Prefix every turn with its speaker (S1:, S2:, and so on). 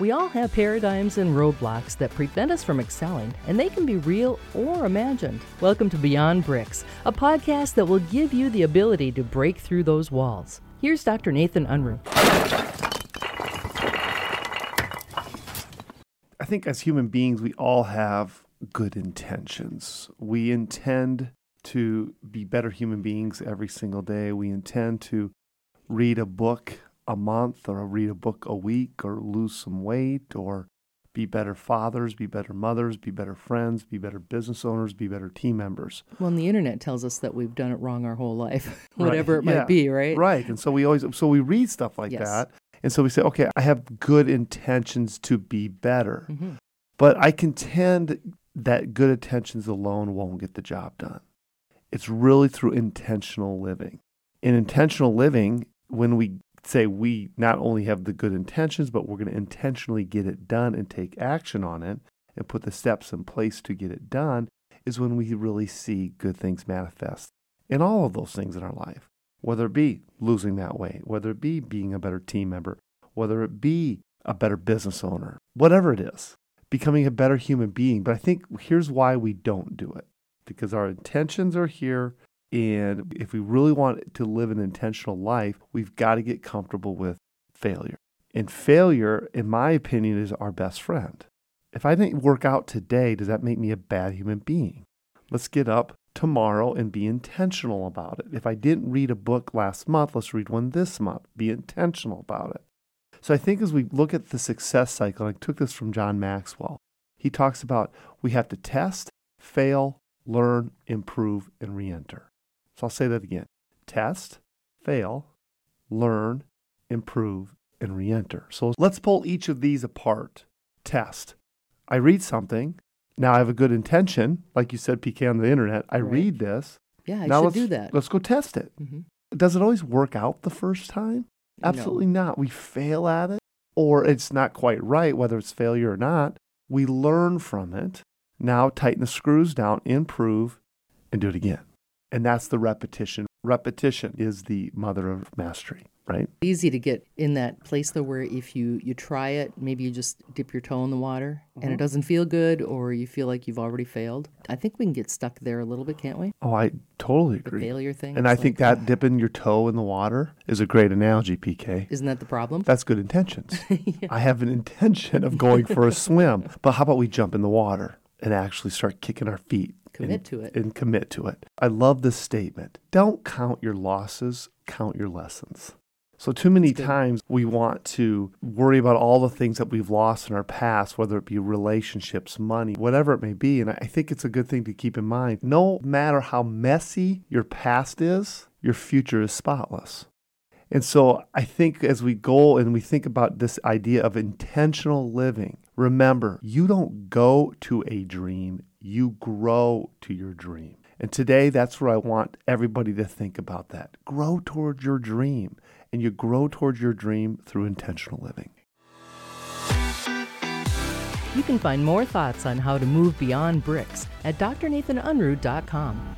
S1: We all have paradigms and roadblocks that prevent us from excelling, and they can be real or imagined. Welcome to Beyond Bricks, a podcast that will give you the ability to break through those walls. Here's Dr. Nathan Unruh.
S2: I think as human beings, we all have good intentions. We intend to be better human beings every single day. We intend to read a book a month or read a book a week or lose some weight or be better fathers, be better mothers, be better friends, be better business owners, be better team members.
S1: Well, and the internet tells us that we've done it wrong our whole life, whatever right. it might yeah. be, right?
S2: Right. And so we always so we read stuff like yes. that. And so we say, okay, I have good intentions to be better. Mm-hmm. But I contend that good intentions alone won't get the job done. It's really through intentional living. In intentional living, when we say we not only have the good intentions, but we're going to intentionally get it done and take action on it and put the steps in place to get it done, is when we really see good things manifest in all of those things in our life. Whether it be losing that weight, whether it be being a better team member, whether it be a better business owner, whatever it is, becoming a better human being. But I think here's why we don't do it because our intentions are here and if we really want to live an intentional life, we've got to get comfortable with failure. And failure, in my opinion, is our best friend. If I didn't work out today, does that make me a bad human being? Let's get up tomorrow and be intentional about it. If I didn't read a book last month, let's read one this month. Be intentional about it. So I think as we look at the success cycle, I took this from John Maxwell. He talks about we have to test, fail, learn, improve, and re enter. So I'll say that again test, fail, learn, improve, and re enter. So let's pull each of these apart. Test. I read something. Now I have a good intention. Like you said, PK on the internet. I right. read this.
S1: Yeah, I
S2: now
S1: should do that.
S2: Let's go test it. Mm-hmm. Does it always work out the first time? Absolutely no. not. We fail at it, or it's not quite right, whether it's failure or not. We learn from it. Now tighten the screws down, improve, and do it again. And that's the repetition. Repetition is the mother of mastery, right?
S1: Easy to get in that place though where if you you try it, maybe you just dip your toe in the water mm-hmm. and it mm-hmm. doesn't feel good or you feel like you've already failed. I think we can get stuck there a little bit, can't we?
S2: Oh, I totally agree.
S1: The failure thing.
S2: And I like, think that dipping your toe in the water is a great analogy, PK.
S1: Isn't that the problem?
S2: That's good intentions. yeah. I have an intention of going for a swim. But how about we jump in the water and actually start kicking our feet
S1: Commit
S2: and,
S1: to it.
S2: And commit to it. I love this statement. Don't count your losses, count your lessons. So, too many times we want to worry about all the things that we've lost in our past, whether it be relationships, money, whatever it may be. And I think it's a good thing to keep in mind. No matter how messy your past is, your future is spotless. And so I think as we go and we think about this idea of intentional living, remember, you don't go to a dream, you grow to your dream. And today, that's where I want everybody to think about that. Grow towards your dream, and you grow towards your dream through intentional living.
S1: You can find more thoughts on how to move beyond bricks at drnathanunruh.com.